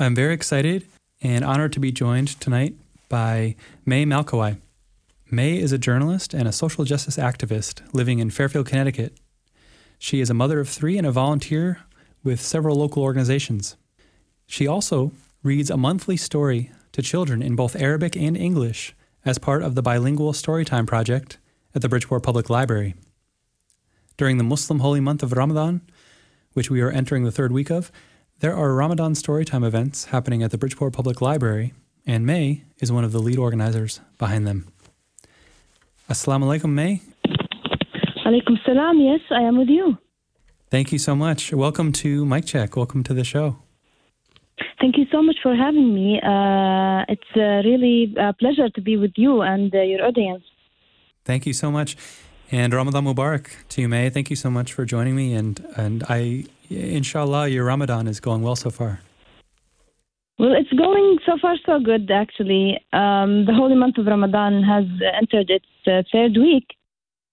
I'm very excited and honored to be joined tonight by Mai Malkawi. Mai is a journalist and a social justice activist living in Fairfield, Connecticut. She is a mother of three and a volunteer with several local organizations. She also reads a monthly story to children in both Arabic and English as part of the bilingual Storytime project at the Bridgeport Public Library. During the Muslim holy month of Ramadan, which we are entering the third week of, there are Ramadan Storytime events happening at the Bridgeport Public Library, and Mai is one of the lead organizers behind them. Assalamu alaikum, Mai. Alaikum salam. Yes, I am with you. Thank you so much. Welcome to Mic Check. Welcome to the show. Thank you so much for having me. Uh, it's uh, really a pleasure to be with you and uh, your audience. Thank you so much. And Ramadan Mubarak to you, Mai. Thank you so much for joining me. And, and I, inshallah, your Ramadan is going well so far. Well, it's going so far so good, actually. Um, the holy month of Ramadan has entered its uh, third week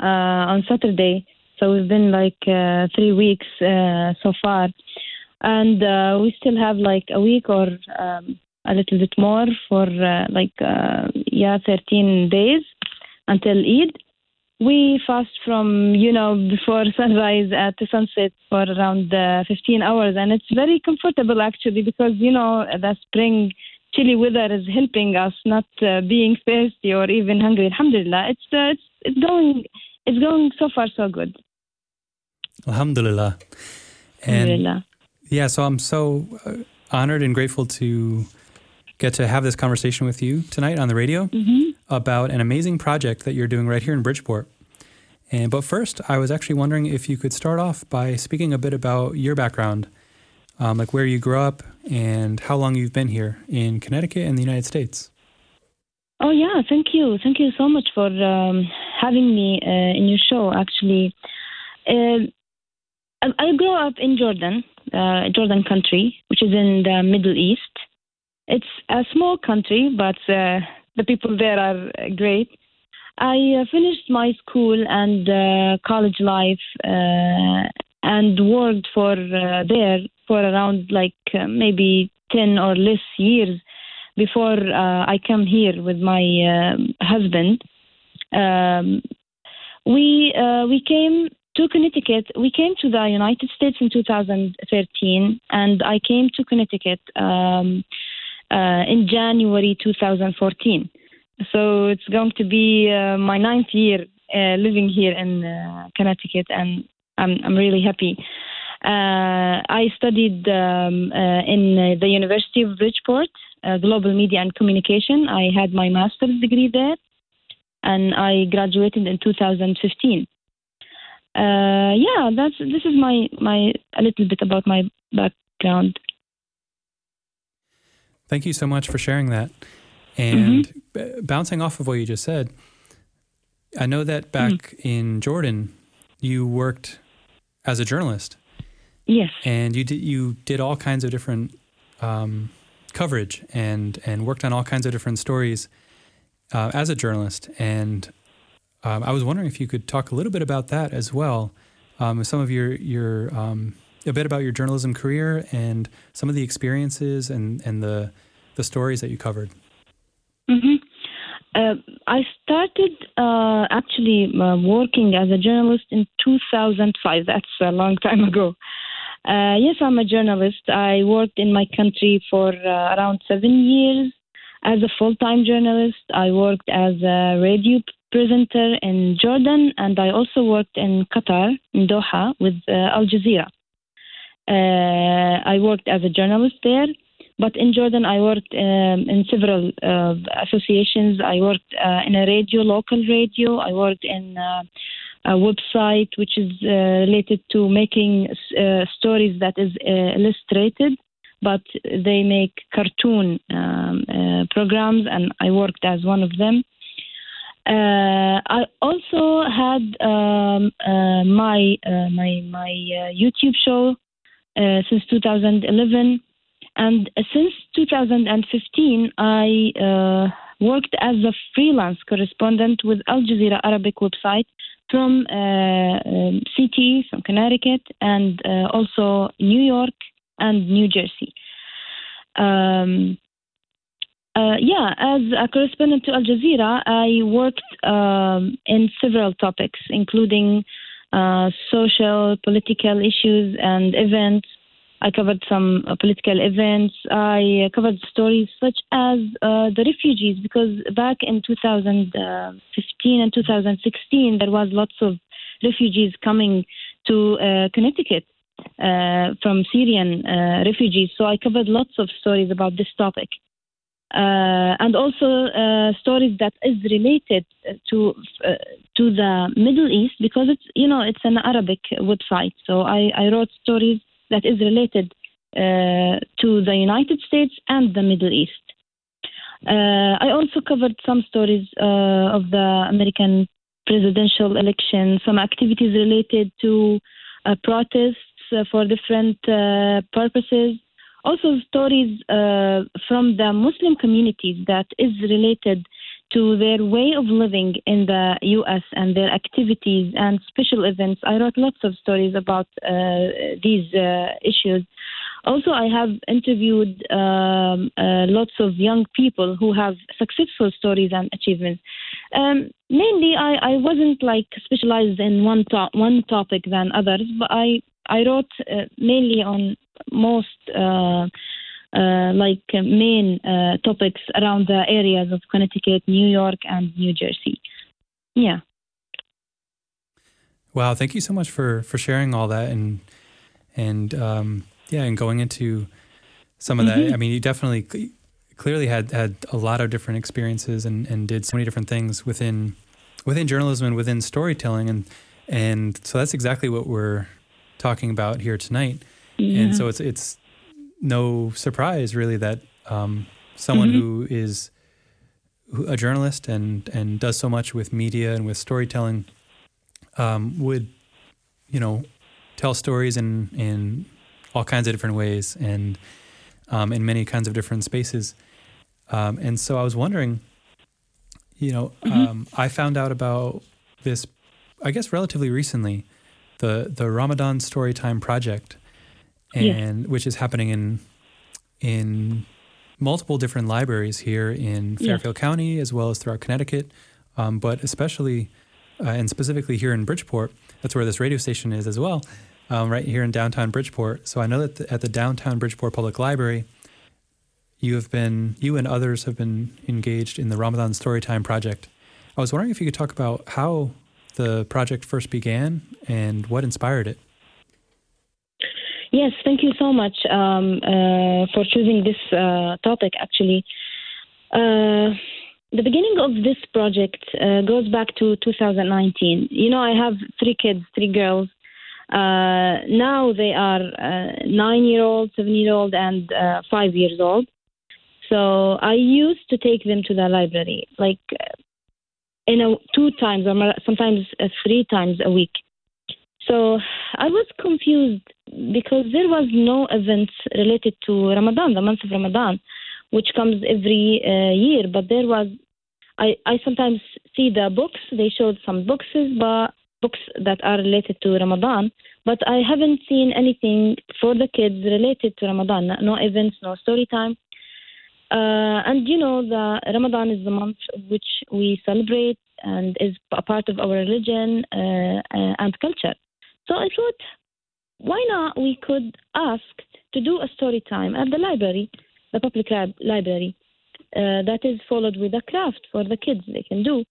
uh, on Saturday. So we've been like uh, three weeks uh, so far and uh, we still have like a week or um, a little bit more for uh, like yeah 13 days until Eid. We fast from you know before sunrise at the sunset for around uh, 15 hours, and it's very comfortable actually because you know the spring chilly weather is helping us not uh, being thirsty or even hungry. Alhamdulillah, it's uh, it's it's going it's going so far so good. Alhamdulillah. And Alhamdulillah. Yeah, so I'm so uh, honored and grateful to get to have this conversation with you tonight on the radio mm-hmm. About an amazing project that you're doing right here in Bridgeport. And but first, I was actually wondering if you could start off by speaking a bit about your background, um, like where you grew up and how long you've been here in Connecticut and the United States. Oh yeah, thank you, thank you so much for um, having me uh, in your show. Actually, uh, I grew up in Jordan, uh, Jordan country, which is in the Middle East. It's a small country, but uh, the people there are great. I uh, finished my school and uh, college life uh, and worked for uh, there for around like maybe 10 or less years before I come here with my husband. Um, we we came to Connecticut. We came to the United States in 2013, and I came to Connecticut um, uh, in January 2014. So it's going to be uh, my ninth year uh, living here in uh, Connecticut, and I'm, I'm really happy. Uh, I studied um, uh, in the University of Bridgeport, Global Media and Communication. I had my master's degree there, and I graduated in 2015 uh, yeah, that's this is my my a little bit about my background. Thank you so much for sharing that. And mm-hmm. b- bouncing off of what you just said, I know that back mm-hmm. in Jordan, you worked as a journalist. Yes. And you did you did all kinds of different um, coverage and and worked on all kinds of different stories uh, as a journalist. And um, I was wondering if you could talk a little bit about that as well. Um, some of your your um, a bit about your journalism career and some of the experiences and and the the stories that you covered. Mm-hmm. Uh, I started uh, actually uh, working as a journalist in 2005. That's a long time ago. Uh, yes, I'm a journalist. I worked in my country for uh, around seven years as a full time journalist. I worked as a radio presenter in Jordan, and I also worked in Qatar, in Doha, with uh, Al Jazeera. Uh, I worked as a journalist there, but in Jordan, I worked um, in several uh, associations. I worked uh, in a radio, local radio. I worked in uh, a website which is uh, related to making stories that is illustrated but they make cartoon um, uh, programs, and I worked as one of them. Uh, I also had um, uh, my uh, my my uh, YouTube show uh, since 2011, and since 2015, I worked as a freelance correspondent with Al Jazeera Arabic website from um, CT, from Connecticut, and also New York and New Jersey. um, uh, yeah, as a correspondent to Al Jazeera, I worked um, in several topics, including uh, social, political issues, and events. I covered some uh, political events. I covered stories such as uh, the refugees, because back in 2015 and 2016, there was lots of refugees coming to uh, Connecticut uh, from Syrian uh, refugees. So I covered lots of stories about this topic. Uh, and also uh, stories that is related to uh, to the Middle East because it's you know it's an Arabic website. So I, I wrote stories that is related to the United States and the Middle East. I also covered some stories of the American presidential election, some activities related to protests uh, for different uh, purposes. Also, stories uh, from the Muslim communities that is related to their way of living in the U.S. and their activities and special events. I wrote lots of stories about uh, these uh, issues. Also, I have interviewed um, uh, lots of young people who have successful stories and achievements. Um, mainly, I, I wasn't like specialized in one to- one topic than others, but I I wrote uh, mainly on most uh, uh, like main topics around the areas of Connecticut, New York, and New Jersey. Yeah. Wow, thank you so much for for sharing all that and and um, yeah, and going into some of mm-hmm. that. I mean, you definitely clearly had had a lot of different experiences and and did so many different things within within journalism and within storytelling and and so that's exactly what we're talking about here tonight. Yeah. And so it's it's no surprise really that um, someone mm-hmm. who is a journalist and and does so much with media and with storytelling um, would you know tell stories in in all kinds of different ways and um, in many kinds of different spaces. Um, and so I was wondering, you know, mm-hmm. Um, I found out about this, I guess, relatively recently the the Ramadan Storytime Project, and yes. which is happening in in multiple different libraries here in Fairfield yes. County as well as throughout Connecticut, um, but especially uh, and specifically here in Bridgeport. That's where this radio station is as well, um, right here in downtown Bridgeport. So I know that the, at the downtown Bridgeport Public Library, you have been you and others have been engaged in the Ramadan Storytime Project. I was wondering if you could talk about how the project first began and what inspired it. Yes, thank you so much um, uh, for choosing this uh, topic. Actually, uh, the beginning of this project uh, goes back to 2019. You know, I have three kids, three girls. Uh, now they are uh, nine year old, seven year old, and five years old. So I used to take them to the library, like in a two times or sometimes three times a week. So I was confused because there was no events related to Ramadan, the month of Ramadan, which comes every uh, year. But there was, I, I sometimes see the books. They showed some boxes, but books that are related to Ramadan. But I haven't seen anything for the kids related to Ramadan. No events, no story time. Uh, and you know, the Ramadan is the month which we celebrate and is a part of our religion uh, uh, and culture. So I thought, why not we could ask to do a story time at the library, the public lab- library, uh, that is followed with a craft for the kids they can do.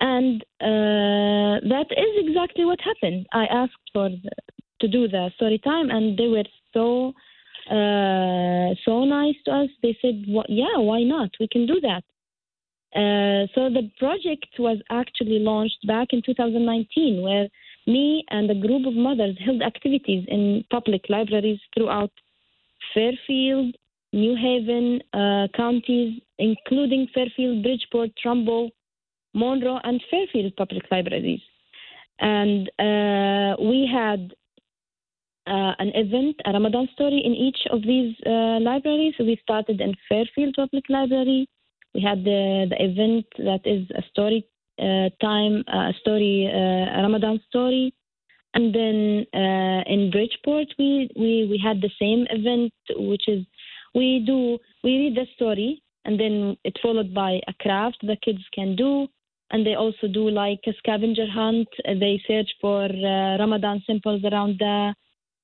And uh, that is exactly what happened. I asked for the, to do the story time, and they were so uh, so nice to us. They said, well, "Yeah, why not? We can do that." Uh, so the project was actually launched back in 2019, where me and a group of mothers held activities in public libraries throughout Fairfield, New Haven uh, counties, including Fairfield, Bridgeport, Trumbull, Monroe, and Fairfield public libraries. And uh, we had uh, an event, a Ramadan story in each of these uh, libraries. We started in Fairfield Public Library. We had the, the event that is a story time, a story, uh, Ramadan story. And then uh, in Bridgeport, we, we, we had the same event, which is we do we read the story and then it's followed by a craft the kids can do. And they also do like a scavenger hunt. They search for uh, ramadan symbols around the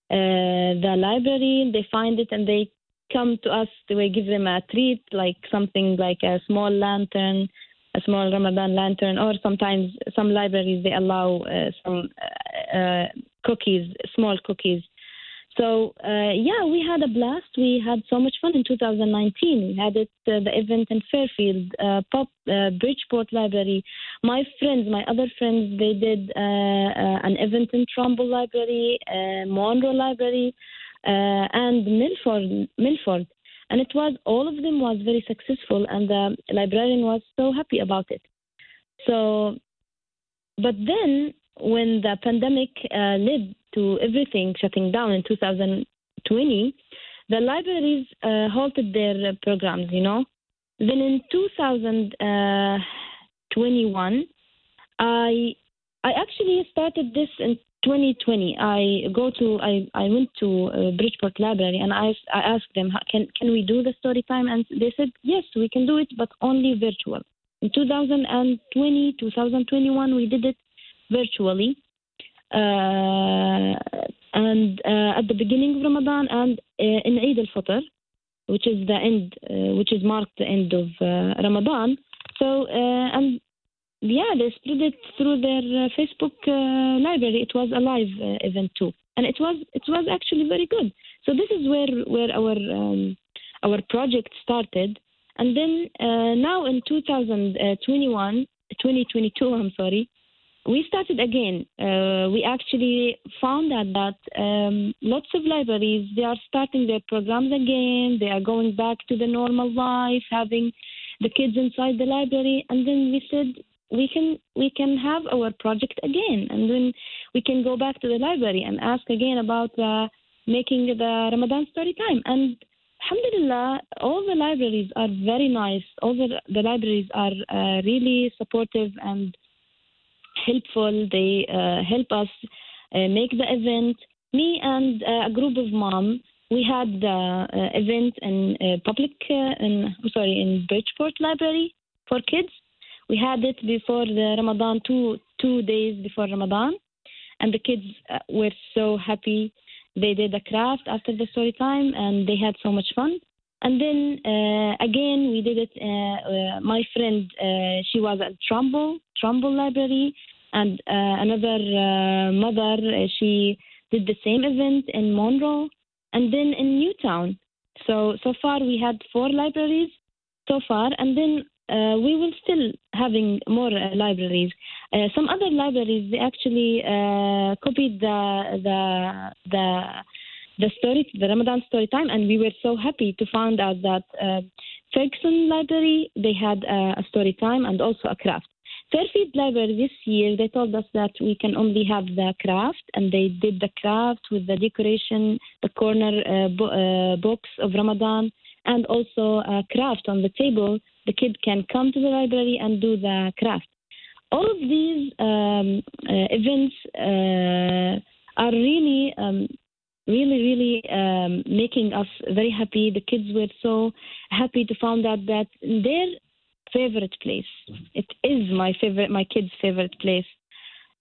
uh, the library. They find it and they come to us. We give them a treat like something like a small lantern a small ramadan lantern or sometimes some libraries they allow uh, some uh, uh, cookies small cookies so uh, yeah, we had a blast. We had so much fun in 2019. We had it uh, the event in Fairfield, Pop Bridgeport Library. My friends, my other friends, they did an event in Trumbull Library, Monroe Library, and Milford. Milford, and it was all of them was very successful, and the librarian was so happy about it. So, but then when the pandemic uh, led to everything shutting down in 2020, the libraries uh, halted their uh, programs, you know. Then in 2021, uh, I I actually started this in 2020. I go to I, I went to uh, Bridgeport Library and I I asked them can can we do the story time and they said yes we can do it but only virtual. In 2020 2021 we did it virtually uh, and uh, at the beginning of Ramadan and uh, in Eid al-Fitr, which is the end, which is marked the end of Ramadan. So and yeah, they spread it through their uh, Facebook uh, library. It was a live uh, event too, and it was it was actually very good. So this is where where our um, our project started, and then now in 2021, 2022, I'm sorry, we started again. Uh, we actually found out that um, lots of libraries they are starting their programs again. They are going back to the normal life, having the kids inside the library, and then we said we can we can have our project again, and then we can go back to the library and ask again about uh, making the Ramadan story time. And Alhamdulillah, all the libraries are very nice. All the, the libraries are uh, really supportive and helpful. They uh, help us uh, make the event. Me and uh, a group of moms, we had the event in public, in, sorry, in Bridgeport Library for kids. We had it before the Ramadan, two two days before Ramadan, and the kids were so happy. They did a craft after the story time, and they had so much fun. And then uh, again, we did it. Uh, uh, my friend, she was at Trumbull, Trumbull Library, and uh, another uh, mother, uh, she did the same event in Monroe and then in Newtown. So so far we had four libraries so far, and then uh, we will still having more uh, libraries. Uh, some other libraries they actually copied the the the the story, the Ramadan story time, and we were so happy to find out that Ferguson Library they had a story time and also a craft. Fairfield Library this year, they told us that we can only have the craft, and they did the craft with the decoration, the corner uh, bo- uh, box of Ramadan, and also a craft on the table. The kid can come to the library and do the craft. All of these um, uh, events uh, are really um, really, really um, making us very happy. The kids were so happy to find out that their favorite place. It is my favorite, my kids' favorite place.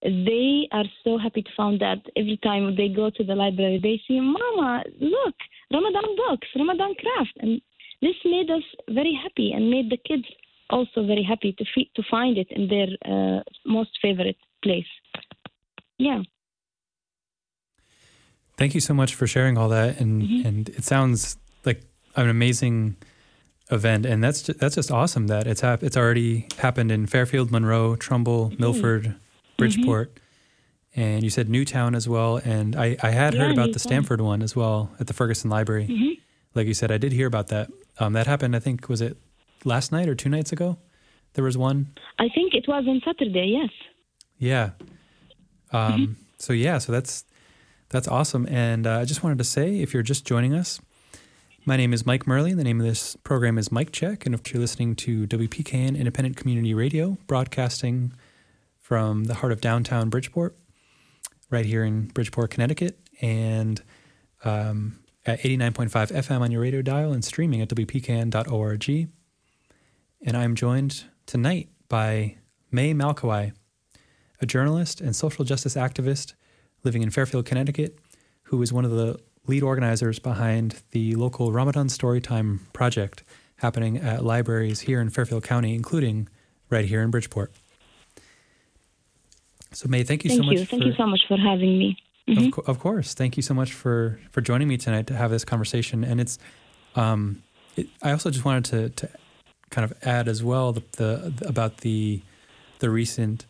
They are so happy to find that every time they go to the library, they see, Mama, look, Ramadan books, Ramadan craft, and this made us very happy and made the kids also very happy to to find it in their uh, most favorite place. Yeah. Thank you so much for sharing all that, and mm-hmm. and it sounds like an amazing event, and that's just, that's just awesome that it's hap- it's already happened in Fairfield, Monroe, Trumbull, mm-hmm. Milford, Bridgeport, mm-hmm. and you said Newtown as well. And I, I had yeah, heard about Newtown. the Stamford one as well at the Ferguson Library. Mm-hmm. Like you said, I did hear about that. Um, that happened. I think was it last night or two nights ago. There was one. I think it was on Saturday. Yes. Yeah. Um, mm-hmm. so yeah, so that's that's awesome. And uh, I just wanted to say, if you're just joining us, my name is Mike Murley. The name of this program is Mic Check, and if you're listening to WPKN Independent Community Radio, broadcasting from the heart of downtown Bridgeport, right here in Bridgeport, Connecticut, and um, at 89.5 FM on your radio dial and streaming at wpkn.org. And I'm joined tonight by Mai Malkawi, a journalist and social justice activist living in Fairfield, Connecticut, who is one of the lead organizers behind the local Ramadan Storytime project happening at libraries here in Fairfield County, including right here in Bridgeport. So, Mai, thank you thank so much. You. Thank you so much for having me. Mm-hmm. Of, co- of, course, thank you so much for for joining me tonight to have this conversation. And it's, um, it, I also just wanted to to kind of add as well the, the, the about the the recent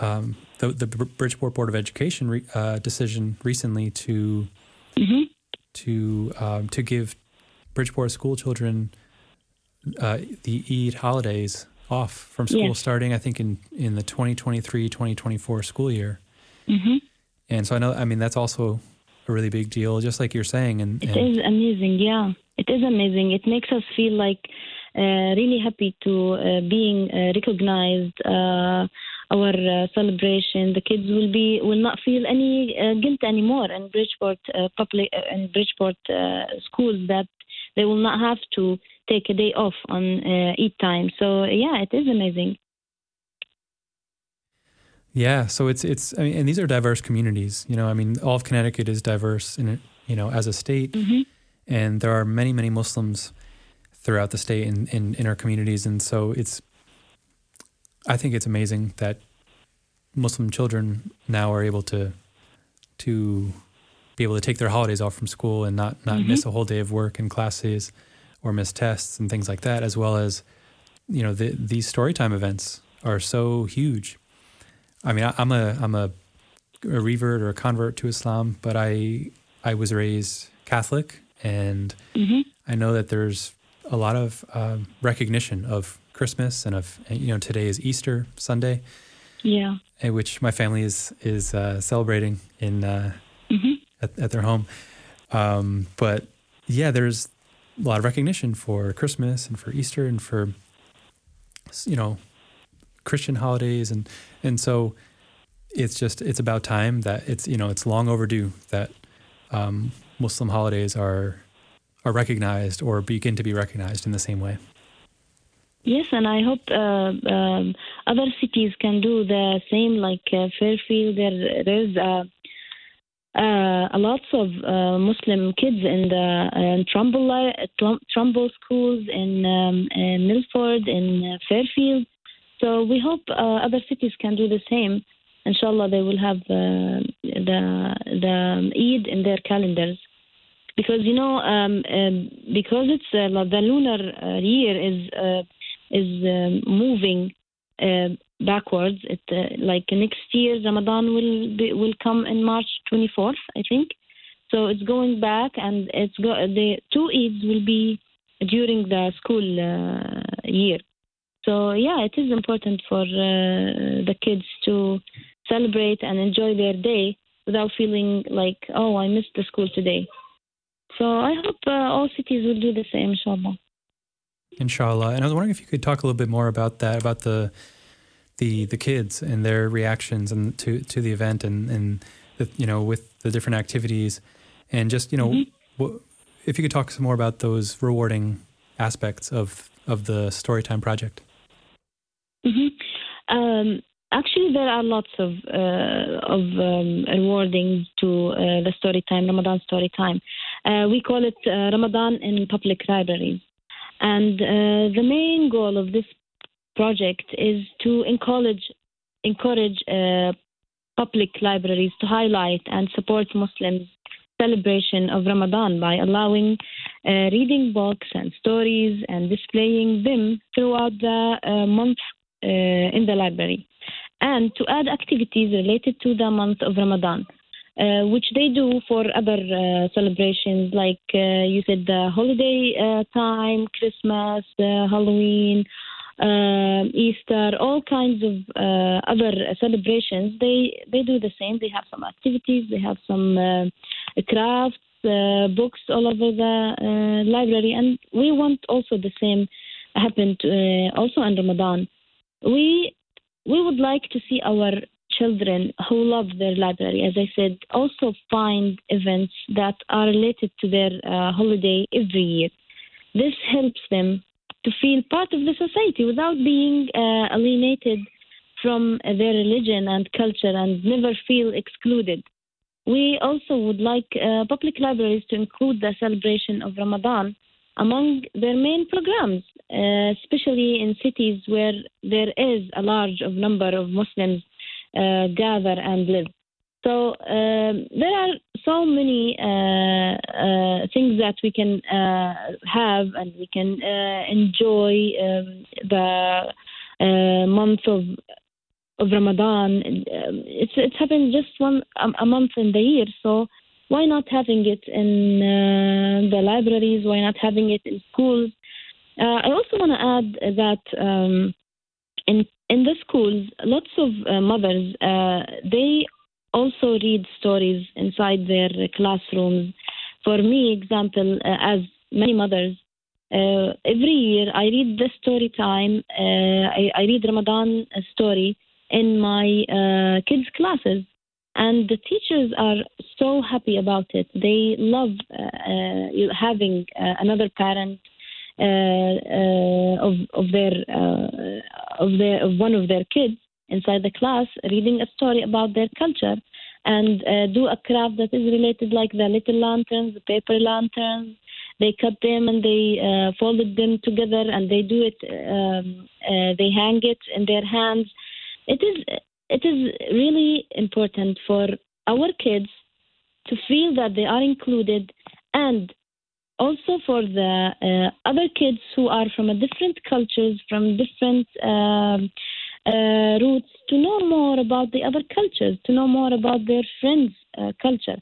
um, the the Bridgeport Board of Education re, uh, decision recently to mm-hmm. to um, to give Bridgeport school children uh, the Eid holidays off from school yes. starting I think in in the 2023-2024 school year. Mm-hmm. And so I know I mean that's also a really big deal just like you're saying and, It and is amazing yeah. It is amazing. It makes us feel like uh, really happy to uh, being uh, recognized uh, our uh, celebration. The kids will be will not feel any uh, guilt anymore in Bridgeport public in Bridgeport schools that they will not have to take a day off on Eid time. So yeah it is amazing yeah, so it's it's I mean, and these are diverse communities. You know, I mean, all of Connecticut is diverse in it, you know as a state, mm-hmm. and there are many many Muslims throughout the state in, in in our communities, and so it's. I think it's amazing that Muslim children now are able to to be able to take their holidays off from school and not not mm-hmm. miss a whole day of work and classes or miss tests and things like that, as well as you know the, these storytime events are so huge I mean, I, am a I'm a, a revert or a convert to Islam, but I I was raised Catholic, and mm-hmm. I know that there's a lot of um, recognition of Christmas and of you know today is Easter Sunday, yeah, which my family is is uh, celebrating in uh, mm-hmm. at, at, their home. Um, but yeah, there's a lot of recognition for Christmas and for Easter and for you know Christian holidays and and so it's just it's about time that it's you know it's long overdue that um, Muslim holidays are are recognized or begin to be recognized in the same way. Yes, and I hope uh, um, other cities can do the same. Like uh, Fairfield, there there's uh, uh a lots of uh, Muslim kids in the in Trumbull, Trumbull schools in, um, in Milford in Fairfield. So we hope uh, other cities can do the same. Inshallah, they will have uh, the the Eid in their calendars, because you know um, um because it's uh, the lunar uh, year is uh, is um, moving uh, backwards. It like next year Ramadan will be, will come in March 24th, I think. So it's going back, and it's go, the two Eids will be during the school year. So yeah, it is important for uh, the kids to celebrate and enjoy their day without feeling like, oh, I missed the school today. So I hope uh, all cities will do the same, inshallah. Inshallah. And I was wondering if you could talk a little bit more about that, about the the the kids and their reactions and to to the event and and the, you know with the different activities and just you know mm-hmm. if you could talk some more about those rewarding aspects of of the Storytime project. Mm-hmm. Um, actually, there are lots of uh, of um, rewarding to uh, the story time, Ramadan story time. Uh, we call it uh, Ramadan in public libraries, and uh, the main goal of this project is to encourage encourage uh, public libraries to highlight and support Muslims celebration of Ramadan by allowing uh, reading books and stories and displaying them throughout the uh, month in the library, and to add activities related to the month of Ramadan. Uh, which they do for other uh, celebrations, like uh, you said, the holiday uh, time, Christmas, Halloween, Easter, all kinds of other celebrations. They they do the same. They have some activities. They have some crafts, books all over the library, and we want also the same happen to, also in Ramadan we we would like to see our children who love their library, as I said, also find events that are related to their uh, holiday every year. This helps them to feel part of the society without being uh, alienated from their religion and culture and never feel excluded. We also would like uh, public libraries to include the celebration of Ramadan among their main programs, uh, especially in cities where there is a large of number of Muslims uh, gather and live. So um, there are so many uh, uh, things that we can uh, have and we can enjoy um, the month of of Ramadan. It's it's happened just one a, month in the year, so why not having it in uh, the libraries? Why not having it in schools? Uh, I also want to add that um, in in the schools, lots of uh, mothers they also read stories inside their classrooms. For me, example, uh, as many mothers, uh, every year I read the story time. Uh, I, I, read Ramadan story in my uh, kids' classes, and the teachers are so happy about it. They love uh, uh, having another parent of of their of their of one of their kids inside the class reading a story about their culture and uh, do a craft that is related like the little lanterns, the paper lanterns. They cut them and they uh, folded them together and they do it. Um, uh, they hang it in their hands. It is it is really important for our kids to feel that they are included and also for the uh, other kids who are from a different cultures, from different um, uh, roots to know more about the other cultures, to know more about their friends' uh, culture.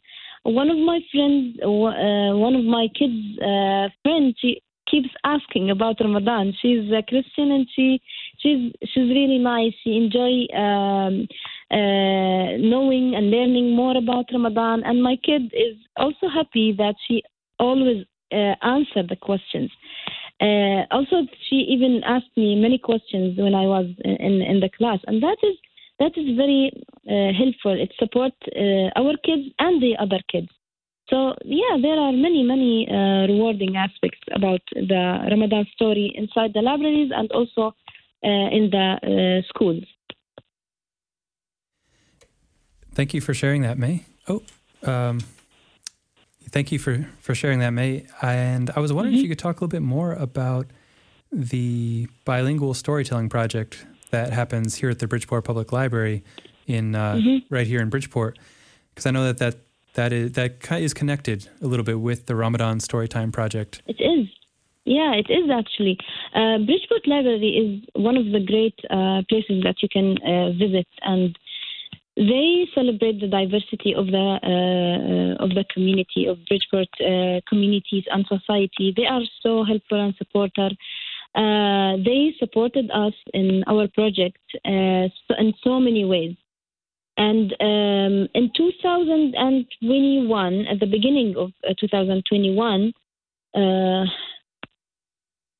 One of my friends, uh, one of my kids' uh, friends, she keeps asking about Ramadan. She's a Christian and she she's she's really nice. She enjoy um, uh, knowing and learning more about Ramadan. And my kid is also happy that she always uh, answer the questions. Uh, also, she even asked me many questions when I was in, in the class, and that is that is very uh, helpful. It support uh, our kids and the other kids. So yeah, there are many many uh, rewarding aspects about the Ramadan story inside the libraries and also uh, in the uh, schools. Thank you for sharing that, Mai. Oh. Um Thank you for, for sharing that, Mai. And I was wondering mm-hmm. if you could talk a little bit more about the bilingual storytelling project that happens here at the Bridgeport Public Library in uh, mm-hmm. right here in Bridgeport, because I know that that that is that is connected a little bit with the Ramadan Storytime project. It is. Yeah, it is actually. Uh, Bridgeport Library is one of the great uh, places that you can uh, visit and they celebrate the diversity of the uh, of the community of Bridgeport uh, communities and society. They are so helpful and supportive. Uh, they supported us in our project uh, in so many ways. And um, in 2021, at the beginning of uh, 2021, uh,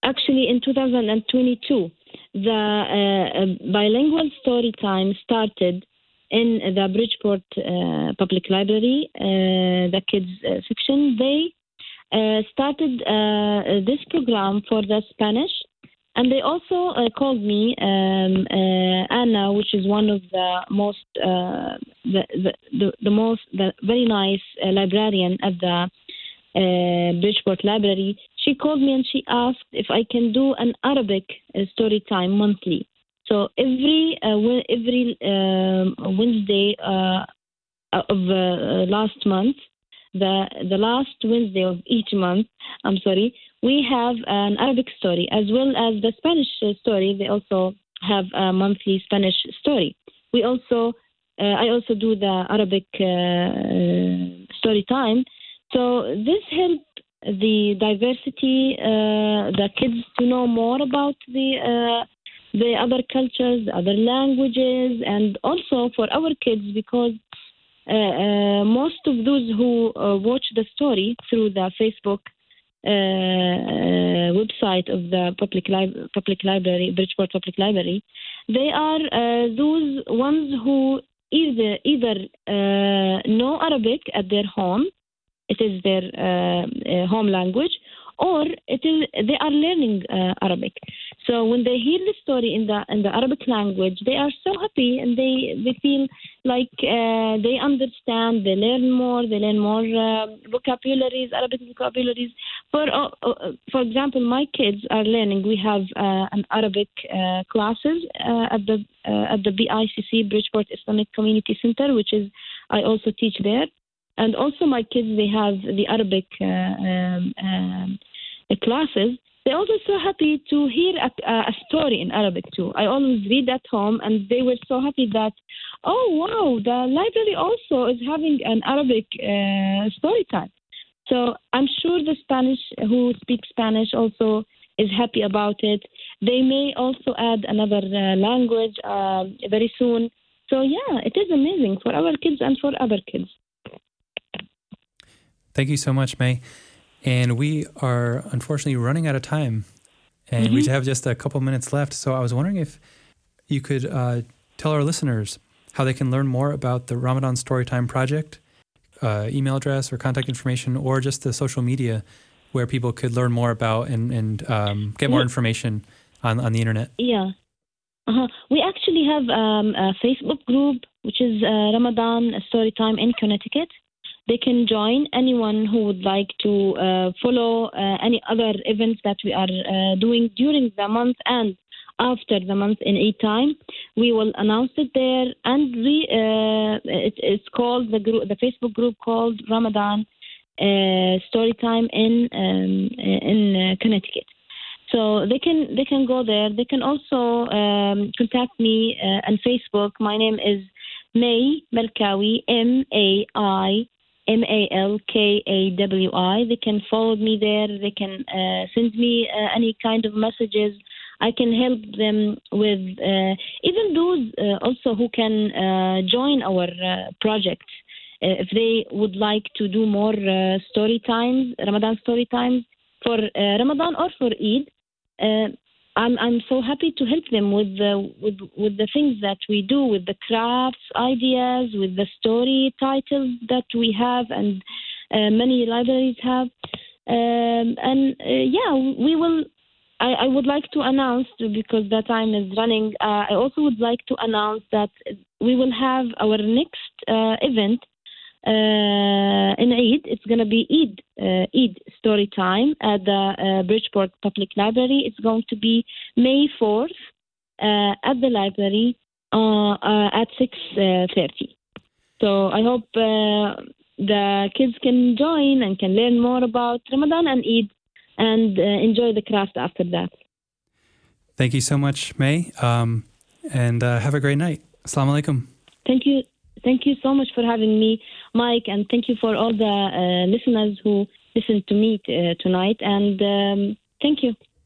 actually in 2022, the bilingual story time started in the Bridgeport uh, Public Library, uh, the kids uh, section, they started this program for the Spanish. And they also called me um, Anna, which is one of the most, the, the, the, the, most, the very nice librarian at the uh, Bridgeport Library, she called me and she asked if I can do an Arabic uh, story time monthly. So every uh, every um, Wednesday uh, of uh, last month, the the last Wednesday of each month, I'm sorry, we have an Arabic story as well as the Spanish story. They also have a monthly Spanish story. We also I also do the Arabic story time. So this helped the diversity, uh, the kids to know more about the uh, the other cultures, the other languages, and also for our kids because uh, uh, most of those who uh, watch the story through the Facebook uh, uh, website of the public, li- public library, Bridgeport Public Library, they are uh, those ones who either either uh, know Arabic at their home, it is their uh, uh, home language, or it is they are learning uh, Arabic. So when they hear the story in the in the Arabic language, they are so happy and they they feel like uh, they understand. They learn more. They learn more uh, vocabularies, Arabic vocabularies. For uh, uh, for example, my kids are learning. We have uh, an Arabic classes at the at the BICC Bridgeport Islamic Community Center, which is I also teach there. And also, my kids they have the Arabic uh, um, um, classes. They're also so happy to hear a, a, story in Arabic too. I always read at home, and they were so happy that, oh wow, the library also is having an Arabic uh, story time. So I'm sure the Spanish who speak Spanish also is happy about it. They may also add another uh, language uh, very soon. So yeah, it is amazing for our kids and for other kids. Thank you so much, Mai. And we are unfortunately running out of time, and Mm-hmm. we have just a couple minutes left. So I was wondering if you could uh, tell our listeners how they can learn more about the Ramadan Storytime Project, uh, email address or contact information, or just the social media where people could learn more about and, and um, get more Yeah. information on, on the internet. Yeah. Uh-huh. We actually have um, a Facebook group, which is uh, Ramadan Storytime in Connecticut. They can join anyone who would like to uh, follow uh, any other events that we are uh, doing during the month and after the month in Eid time. We will announce it there, and we uh, it, it's called the group, the Facebook group called Ramadan uh, Storytime in um, in uh, Connecticut. So they can they can go there. They can also um, contact me on Facebook. My name is Mai Malkawi, M A I M A L K A W I. They can follow me there. They can uh, send me uh, any kind of messages. I can help them with uh, even those uh, also who can uh, join our uh, project. If they would like to do more story times, Ramadan story times for Ramadan or for Eid, I'm I'm so happy to help them with the with with the things that we do, with the crafts ideas, with the story titles that we have, and uh, many libraries have. Um, and uh, yeah, we will. I, I would like to announce because the time is running. Uh, I also would like to announce that we will have our next uh, event in Eid. It's going to be Eid uh, Eid story time at the uh, Bridgeport Public Library. It's going to be May fourth uh, at the library uh, uh, at six thirty. So I hope uh, the kids can join and can learn more about Ramadan and Eid and uh, enjoy the craft after that. Thank you so much, Mai, um, and uh, have a great night. Assalamu alaikum. Thank you. Thank you so much for having me, Mike, and thank you for all the uh, listeners who listened to me uh, tonight. And um, thank you.